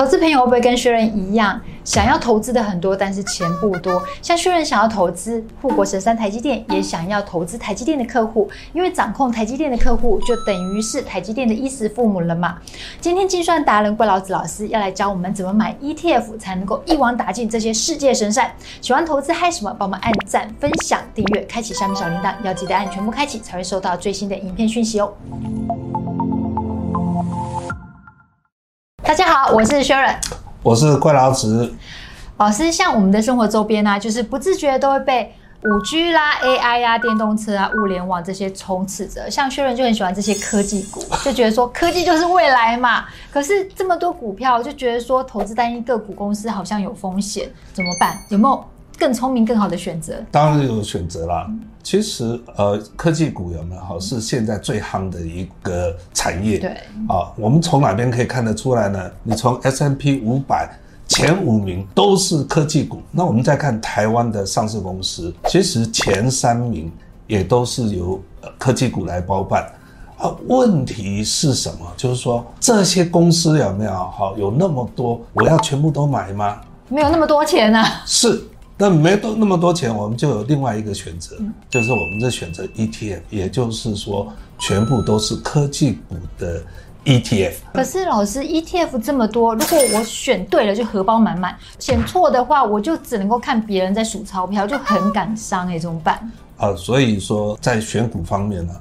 投资朋友会不会跟薛仁一样，想要投资的很多，但是钱不多？像薛仁想要投资护国神山台积电，也想要投资台积电的客户，因为掌控台积电的客户就等于是台积电的衣食父母了嘛。今天精算达人怪老子老师要来教我们怎么买 ETF 才能够一网打尽这些世界神山。喜欢投资嗨什么？帮我们按赞、分享、订阅、开启下面小铃铛，要记得按全部开启才会收到最新的影片讯息哦。好，我是薛仁，我是怪老子。老师，像我们的生活周边啊，就是不自觉都会被五 G 啦、AI 呀、啊、电动车啊、物联网这些充斥着。像薛仁就很喜欢这些科技股，就觉得说科技就是未来嘛。可是这么多股票，就觉得说投资单一个股公司好像有风险，怎么办？有没有更聪明、更好的选择？当然有选择啦。其实，呃，科技股有没有好是现在最夯的一个产业。对啊，我们从哪边可以看得出来呢？你从 S&P 五百前五名都是科技股。那我们再看台湾的上市公司，其实前三名也都是由科技股来包办。啊，问题是什么？就是说这些公司有没有好有那么多，我要全部都买吗？没有那么多钱啊。是。那没多那么多钱，我们就有另外一个选择，就是我们在选择 ETF，也就是说，全部都是科技股的 ETF。可是老师，ETF 这么多，如果我选对了就荷包满满，选错的话，我就只能够看别人在数钞票，就很感伤哎，怎么办？啊，所以说在选股方面呢，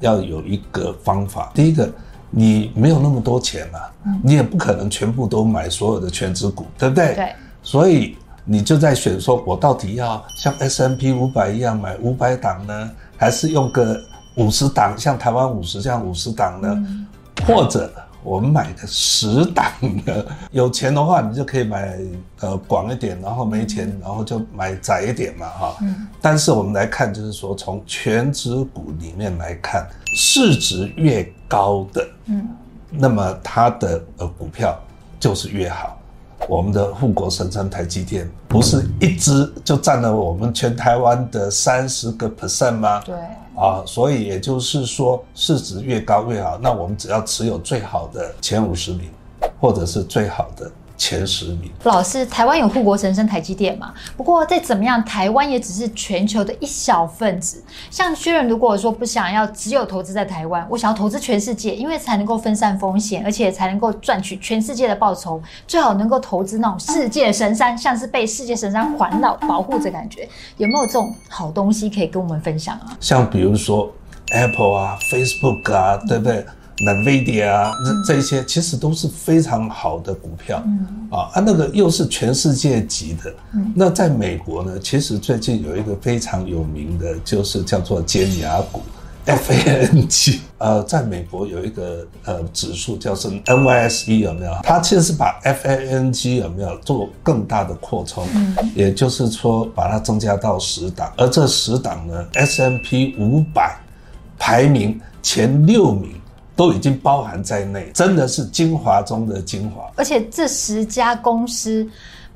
要有一个方法。第一个，你没有那么多钱嘛，你也不可能全部都买所有的全值股，对不对？对。所以。你就在选说，我到底要像 S&P 五百一样买五百档呢，还是用个五十档，像台湾五十这样五十档呢？嗯、或者我们买个十档的？有钱的话，你就可以买呃广一点，然后没钱，然后就买窄一点嘛，哈。嗯。但是我们来看，就是说从全指股里面来看，市值越高的，嗯，那么它的呃股票就是越好。我们的护国神山台积电不是一支就占了我们全台湾的三十个 percent 吗？对，啊，所以也就是说市值越高越好。那我们只要持有最好的前五十名，或者是最好的。前十名。老师，台湾有护国神山台积电嘛？不过再怎么样，台湾也只是全球的一小份子。像薛仁，如果说不想要只有投资在台湾，我想要投资全世界，因为才能够分散风险，而且才能够赚取全世界的报酬。最好能够投资那种世界神山，像是被世界神山环绕保护着感觉。有没有这种好东西可以跟我们分享啊？像比如说 Apple 啊，Facebook 啊，对不对？NVIDIA 啊，这这些其实都是非常好的股票，嗯、啊，啊，那个又是全世界级的。嗯、那在美国呢，其实最近有一个非常有名的，就是叫做尖牙股 FANG。呃，在美国有一个呃指数叫做 NYSE 有没有？它其实是把 FANG 有没有做更大的扩充，嗯、也就是说把它增加到十档，而这十档呢，S M P 五百排名前六名。都已经包含在内，真的是精华中的精华。而且这十家公司，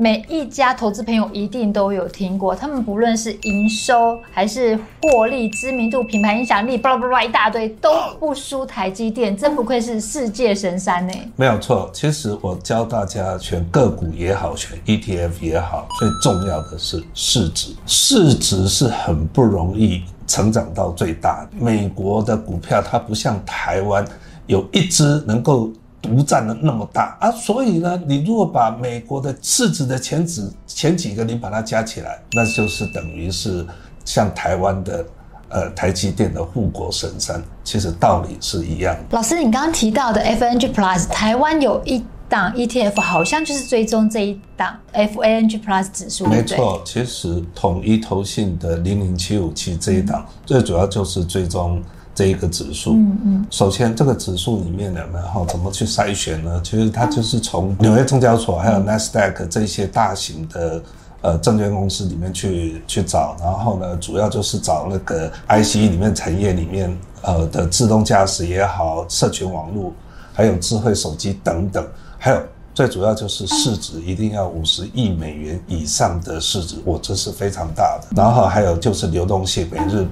每一家投资朋友一定都有听过，他们不论是营收还是获利、知名度、品牌影响力，巴拉巴拉一大堆，都不输台积电。真不愧是世界神山呢。没有错，其实我教大家选个股也好，选 ETF 也好，最重要的是市值，市值是很不容易。成长到最大，美国的股票它不像台湾有一支能够独占的那么大啊，所以呢，你如果把美国的市值的前几前几个你把它加起来，那就是等于是像台湾的呃台积电的护国神山，其实道理是一样的。老师，你刚刚提到的 FANG Plus，台湾有一。档 ETF 好像就是追踪这一档 FANG Plus 指数，没错。其实统一投信的零零七五七这一档，最主要就是追踪这一个指数。嗯嗯。首先，这个指数里面呢，然后怎么去筛选呢？其实它就是从纽约证交所还有 NASDAQ 这些大型的呃证券公司里面去去找，然后呢，主要就是找那个 IC 里面产业里面呃的自动驾驶也好，社群网络，还有智慧手机等等。还有最主要就是市值一定要五十亿美元以上的市值，我这是非常大的。然后还有就是流动性，每日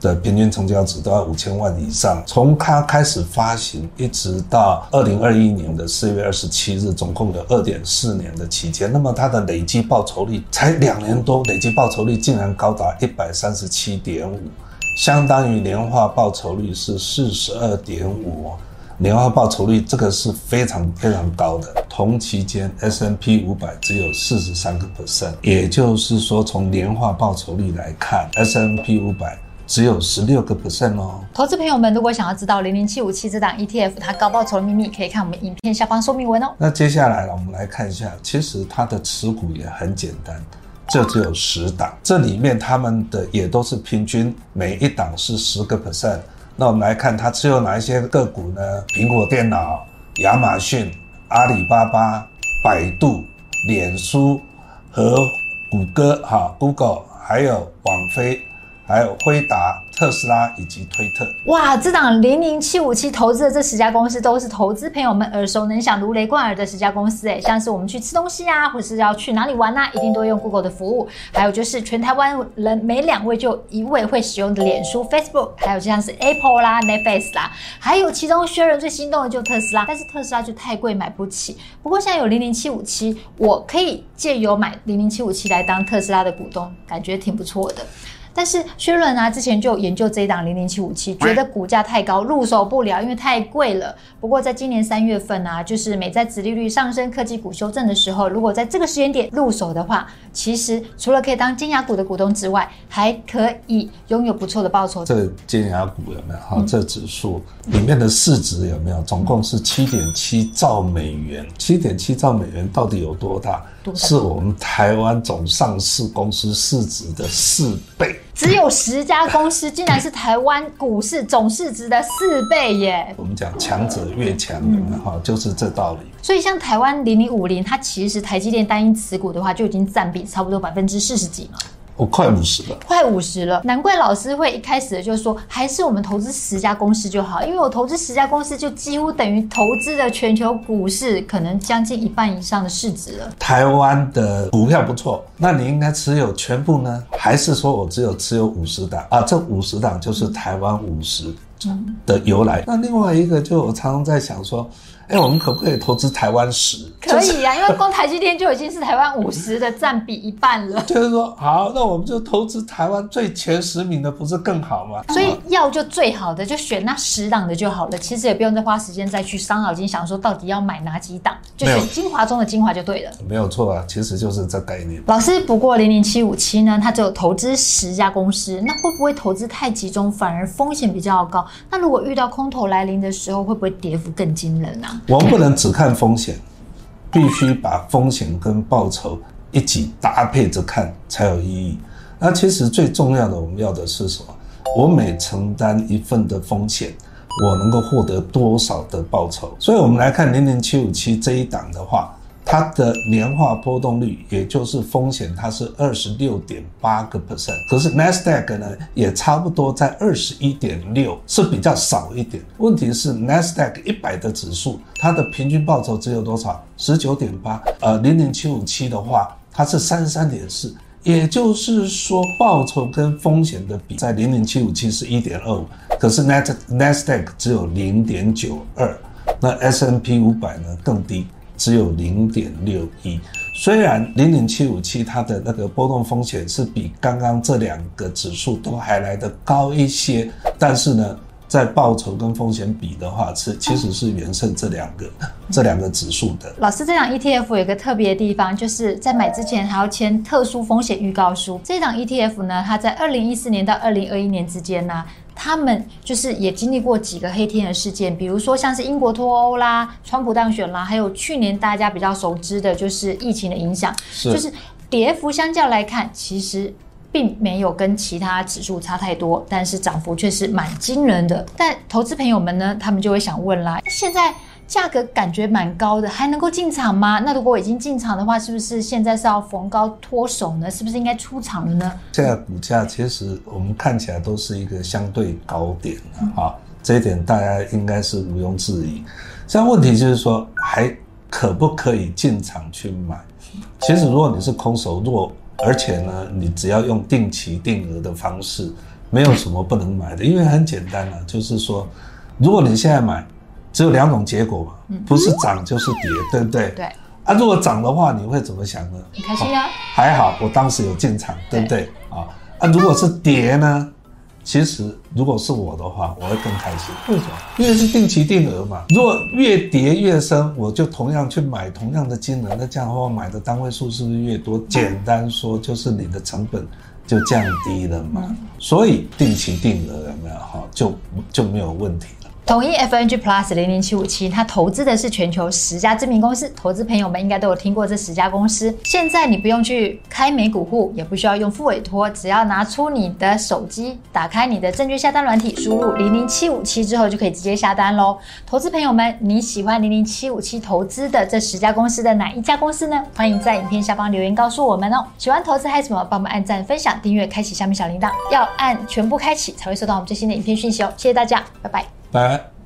的平均成交值都要五千万以上。从它开始发行一直到二零二一年的四月二十七日，总共有二点四年的期间，那么它的累计报酬率才两年多，累计报酬率竟然高达一百三十七点五，相当于年化报酬率是四十二点五。年化报酬率这个是非常非常高的，同期间 S n P 五百只有四十三个 percent，也就是说从年化报酬率来看，S n P 五百只有十六个 percent 哦。投资朋友们如果想要知道零零七五七这档 ETF 它高报酬的秘密，可以看我们影片下方说明文哦。那接下来我们来看一下，其实它的持股也很简单，这只有十档，这里面他们的也都是平均每一档是十个 percent。那我们来看它持有哪一些个股呢？苹果电脑、亚马逊、阿里巴巴、百度、脸书和谷歌，哈，Google，还有网飞，还有辉达。特斯拉以及推特，哇，这档零零七五七投资的这十家公司都是投资朋友们耳熟能详、如雷贯耳的十家公司，诶，像是我们去吃东西啊，或是要去哪里玩啊，一定都用 Google 的服务。还有就是全台湾人每两位就一位会使用的脸书 Facebook，还有就像是 Apple 啦、Netflix 啦，还有其中薛仁最心动的就特斯拉，但是特斯拉就太贵买不起。不过现在有零零七五七，我可以借由买零零七五七来当特斯拉的股东，感觉挺不错的。但是薛伦啊，之前就研究这一档零零七五七，觉得股价太高，入手不了，因为太贵了。不过在今年三月份啊，就是美债殖利率上升、科技股修正的时候，如果在这个时间点入手的话，其实除了可以当尖牙股的股东之外，还可以拥有不错的报酬。这个尖牙股有没有？好，这指数里面的市值有没有？总共是七点七兆美元。七点七兆美元到底有多大？是我们台湾总上市公司市值的四倍，只有十家公司，竟然是台湾股市总市值的四倍耶！我们讲强者越强，哈、嗯，就是这道理。所以像台湾零零五零，它其实台积电单一持股的话，就已经占比差不多百分之四十几了。我快五十了，快五十了，难怪老师会一开始就是说，还是我们投资十家公司就好，因为我投资十家公司就几乎等于投资的全球股市可能将近一半以上的市值了。台湾的股票不错，那你应该持有全部呢，还是说我只有持有五十档啊？这五十档就是台湾五十的由来。那另外一个，就我常常在想说。哎，我们可不可以投资台湾十？可以啊，因为光台积电就已经是台湾五十的占比一半了。就是说，好，那我们就投资台湾最前十名的，不是更好吗？所以要就最好的，就选那十档的就好了。其实也不用再花时间再去伤脑筋想说到底要买哪几档，就选精华中的精华就对了。没有错啊，其实就是这概念。老师，不过零零七五七呢，它只有投资十家公司，那会不会投资太集中，反而风险比较高？那如果遇到空头来临的时候，会不会跌幅更惊人呢、啊？我们不能只看风险，必须把风险跟报酬一起搭配着看才有意义。那其实最重要的，我们要的是什么？我每承担一份的风险，我能够获得多少的报酬？所以，我们来看零零七五七这一档的话。它的年化波动率，也就是风险，它是二十六点八个 percent。可是 Nasdaq 呢，也差不多在二十一点六，是比较少一点。问题是 Nasdaq 一百的指数，它的平均报酬只有多少？十九点八。呃，零零七五七的话，它是三十三点四，也就是说，报酬跟风险的比在零零七五七是一点二五，可是 Nasdaq 只有零点九二，那 S&P 五百呢更低。只有零点六一，虽然零零七五七它的那个波动风险是比刚刚这两个指数都还来得高一些，但是呢，在报酬跟风险比的话，是其实是远胜这两个 这两个指数的。老师，这档 ETF 有一个特别的地方，就是在买之前还要签特殊风险预告书。这档 ETF 呢，它在二零一四年到二零二一年之间呢。他们就是也经历过几个黑天鹅事件，比如说像是英国脱欧啦、川普当选啦，还有去年大家比较熟知的就是疫情的影响，是就是跌幅相较来看，其实并没有跟其他指数差太多，但是涨幅却是蛮惊人的。但投资朋友们呢，他们就会想问啦，现在。价格感觉蛮高的，还能够进场吗？那如果已经进场的话，是不是现在是要逢高脱手呢？是不是应该出场了呢？现在股价其实我们看起来都是一个相对高点啊，这一点大家应该是毋庸置疑。现在问题就是说，还可不可以进场去买？其实如果你是空手弱，而且呢，你只要用定期定额的方式。没有什么不能买的，因为很简单啊，就是说，如果你现在买，只有两种结果嘛，不是涨就是跌，对不对？对。啊，如果涨的话，你会怎么想呢？很开心啊。还好，我当时有进场，对不对？啊啊，如果是跌呢？其实如果是我的话，我会更开心。为什么？因为是定期定额嘛。如果越跌越深，我就同样去买同样的金额，那这样的话，买的单位数是不是越多？简单说，就是你的成本就降低了嘛。所以定期定额有没有哈，就就没有问题。统一 FNG Plus 零零七五七，它投资的是全球十家知名公司，投资朋友们应该都有听过这十家公司。现在你不用去开美股户，也不需要用副委托，只要拿出你的手机，打开你的证券下单软体，输入零零七五七之后，就可以直接下单喽。投资朋友们，你喜欢零零七五七投资的这十家公司的哪一家公司呢？欢迎在影片下方留言告诉我们哦。喜欢投资还有什么？帮我们按赞、分享、订阅、开启下面小铃铛，要按全部开启才会收到我们最新的影片讯息哦。谢谢大家，拜拜拜。拜。